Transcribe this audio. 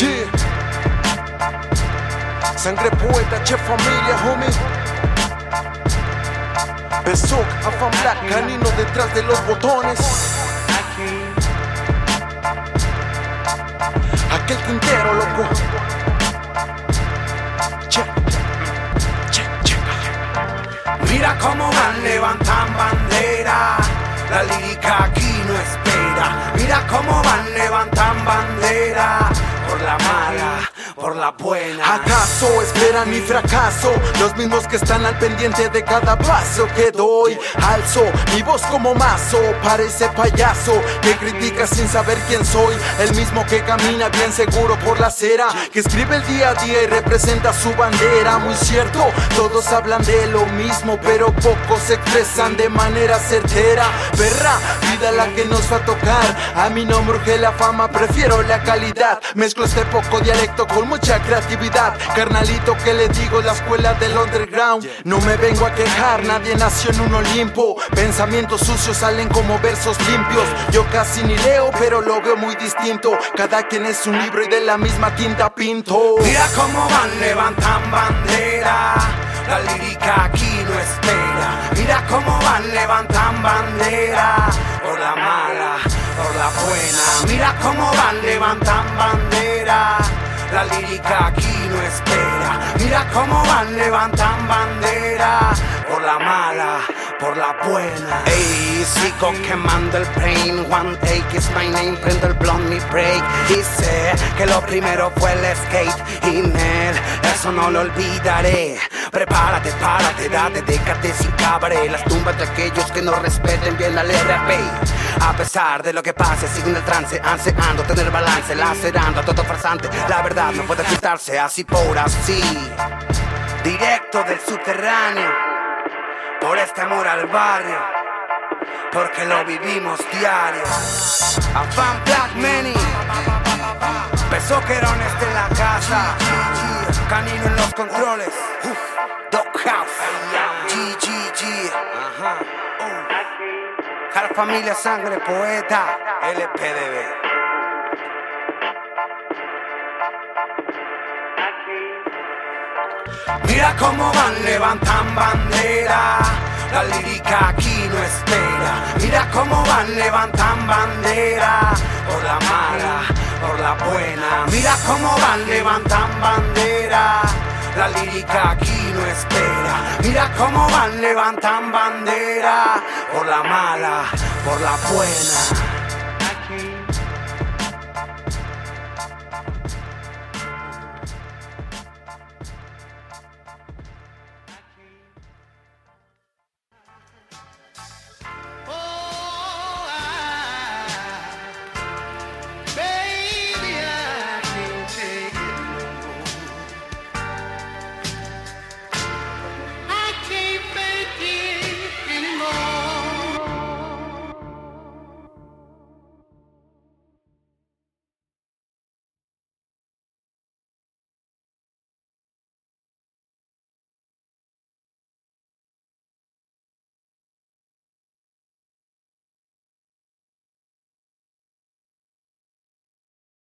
Yeah. Sangre poeta, che familia, homie. Besoc, afán black, canino detrás de los botones. Aquel tintero, loco. Che, che, che, Mira cómo levantan bandera. La lírica aquí no espera. Mira cómo van, levantan bandera. Por la mala, por la buena. ¿Acaso esperan mi fracaso? Los mismos que están al pendiente de cada paso que doy. Alzo mi voz como mazo, parece payaso que critica sin saber quién soy. El mismo que camina bien seguro por la acera, que escribe el día a día y representa su bandera. Muy cierto, todos hablan de lo mismo, pero pocos se expresan de manera certera. Perra, vida la que nos va a tocar. A mí no me urge la fama, prefiero la calidad. Mezclo este poco dialecto con mucha creatividad. Carnalito, que le digo? La escuela del underground. No me vengo a quejar, nadie nació en un Olimpo. Pensamientos sucios salen como versos limpios. Yo casi ni leo, pero lo veo muy distinto. Cada quien es un libro y de la misma tinta pinto. Mira cómo van, levantan bandera. La lírica aquí no espera. Mira cómo van, levantan bandera. Mira cómo van, levantan bandera. La lírica aquí no espera. Mira cómo van, levantan bandera. Por la mala, por la buena. Ey, sigo quemando el brain. One take is my name. Prendo el blond, mi break. Dice que lo primero fue el skate. Y Nel, eso no lo olvidaré. Prepárate, párate, date, déjate sin cabaret. Las tumbas de aquellos que no respeten bien al RP. A pesar de lo que pase, sigo en el trance, ansiando tener balance, lacerando a todo farsante. La verdad no puede quitarse así por así. Directo del subterráneo, por este amor al barrio, porque lo vivimos diario. Afan Black Many, Pesoquerones de la casa, Canino en los controles, Dog House, GGG. Jara Familia Sangre Poeta, LPDB. Mira cómo van, levantan bandera. Cómo van, levantan bandera. Por la mala, por la buena. Mira cómo van, levantan bandera. La lírica aquí no espera. Mira cómo van, levantan bandera. Por la mala, por la buena.